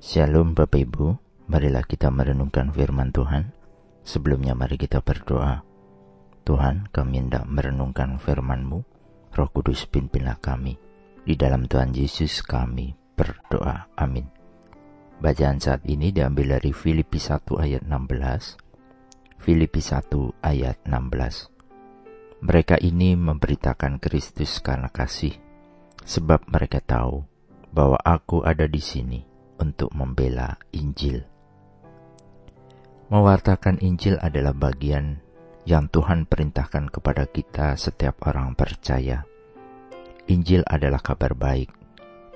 Shalom Bapak Ibu, marilah kita merenungkan firman Tuhan. Sebelumnya mari kita berdoa. Tuhan, kami hendak merenungkan firman-Mu. Roh Kudus pimpinlah kami. Di dalam Tuhan Yesus kami berdoa. Amin. Bacaan saat ini diambil dari Filipi 1 ayat 16. Filipi 1 ayat 16. Mereka ini memberitakan Kristus karena kasih, sebab mereka tahu bahwa aku ada di sini untuk membela Injil. Mewartakan Injil adalah bagian yang Tuhan perintahkan kepada kita setiap orang percaya. Injil adalah kabar baik,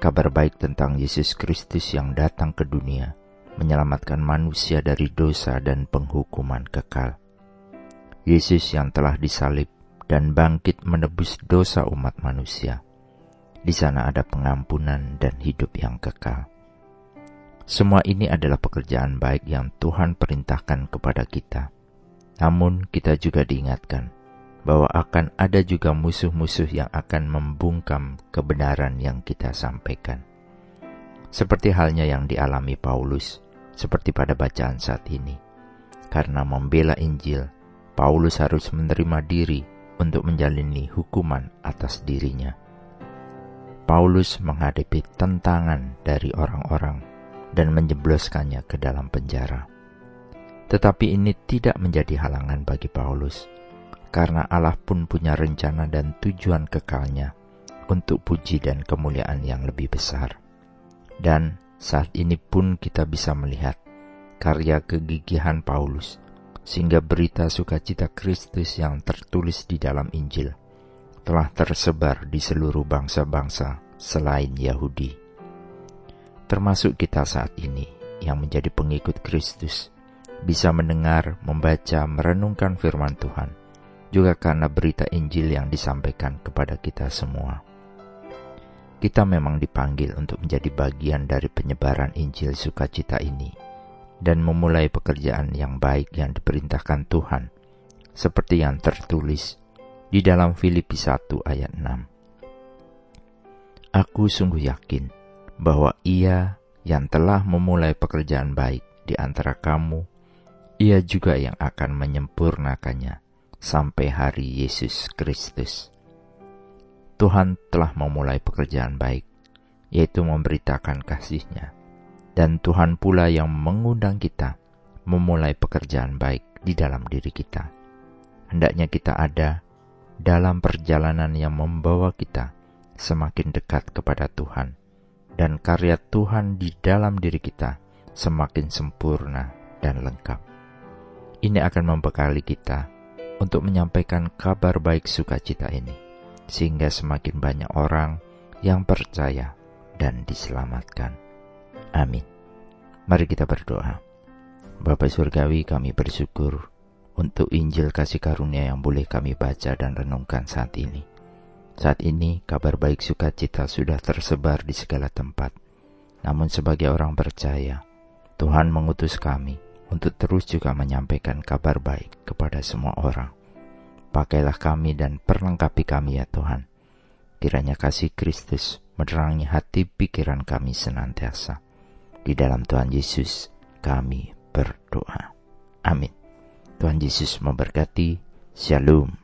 kabar baik tentang Yesus Kristus yang datang ke dunia, menyelamatkan manusia dari dosa dan penghukuman kekal. Yesus yang telah disalib dan bangkit menebus dosa umat manusia. Di sana ada pengampunan dan hidup yang kekal. Semua ini adalah pekerjaan baik yang Tuhan perintahkan kepada kita. Namun, kita juga diingatkan bahwa akan ada juga musuh-musuh yang akan membungkam kebenaran yang kita sampaikan. Seperti halnya yang dialami Paulus, seperti pada bacaan saat ini. Karena membela Injil, Paulus harus menerima diri untuk menjalani hukuman atas dirinya. Paulus menghadapi tentangan dari orang-orang dan menjebloskannya ke dalam penjara. Tetapi ini tidak menjadi halangan bagi Paulus, karena Allah pun punya rencana dan tujuan kekalnya untuk puji dan kemuliaan yang lebih besar. Dan saat ini pun kita bisa melihat karya kegigihan Paulus, sehingga berita sukacita Kristus yang tertulis di dalam Injil telah tersebar di seluruh bangsa-bangsa selain Yahudi termasuk kita saat ini yang menjadi pengikut Kristus, bisa mendengar, membaca, merenungkan firman Tuhan, juga karena berita Injil yang disampaikan kepada kita semua. Kita memang dipanggil untuk menjadi bagian dari penyebaran Injil sukacita ini dan memulai pekerjaan yang baik yang diperintahkan Tuhan, seperti yang tertulis di dalam Filipi 1 ayat 6. Aku sungguh yakin bahwa Ia yang telah memulai pekerjaan baik di antara kamu, Ia juga yang akan menyempurnakannya sampai hari Yesus Kristus. Tuhan telah memulai pekerjaan baik, yaitu memberitakan kasih-Nya, dan Tuhan pula yang mengundang kita memulai pekerjaan baik di dalam diri kita. Hendaknya kita ada dalam perjalanan yang membawa kita semakin dekat kepada Tuhan dan karya Tuhan di dalam diri kita semakin sempurna dan lengkap. Ini akan membekali kita untuk menyampaikan kabar baik sukacita ini, sehingga semakin banyak orang yang percaya dan diselamatkan. Amin. Mari kita berdoa. Bapak Surgawi kami bersyukur untuk Injil kasih karunia yang boleh kami baca dan renungkan saat ini. Saat ini kabar baik sukacita sudah tersebar di segala tempat. Namun sebagai orang percaya, Tuhan mengutus kami untuk terus juga menyampaikan kabar baik kepada semua orang. Pakailah kami dan perlengkapi kami ya Tuhan. Kiranya kasih Kristus menerangi hati pikiran kami senantiasa. Di dalam Tuhan Yesus kami berdoa. Amin. Tuhan Yesus memberkati. Shalom.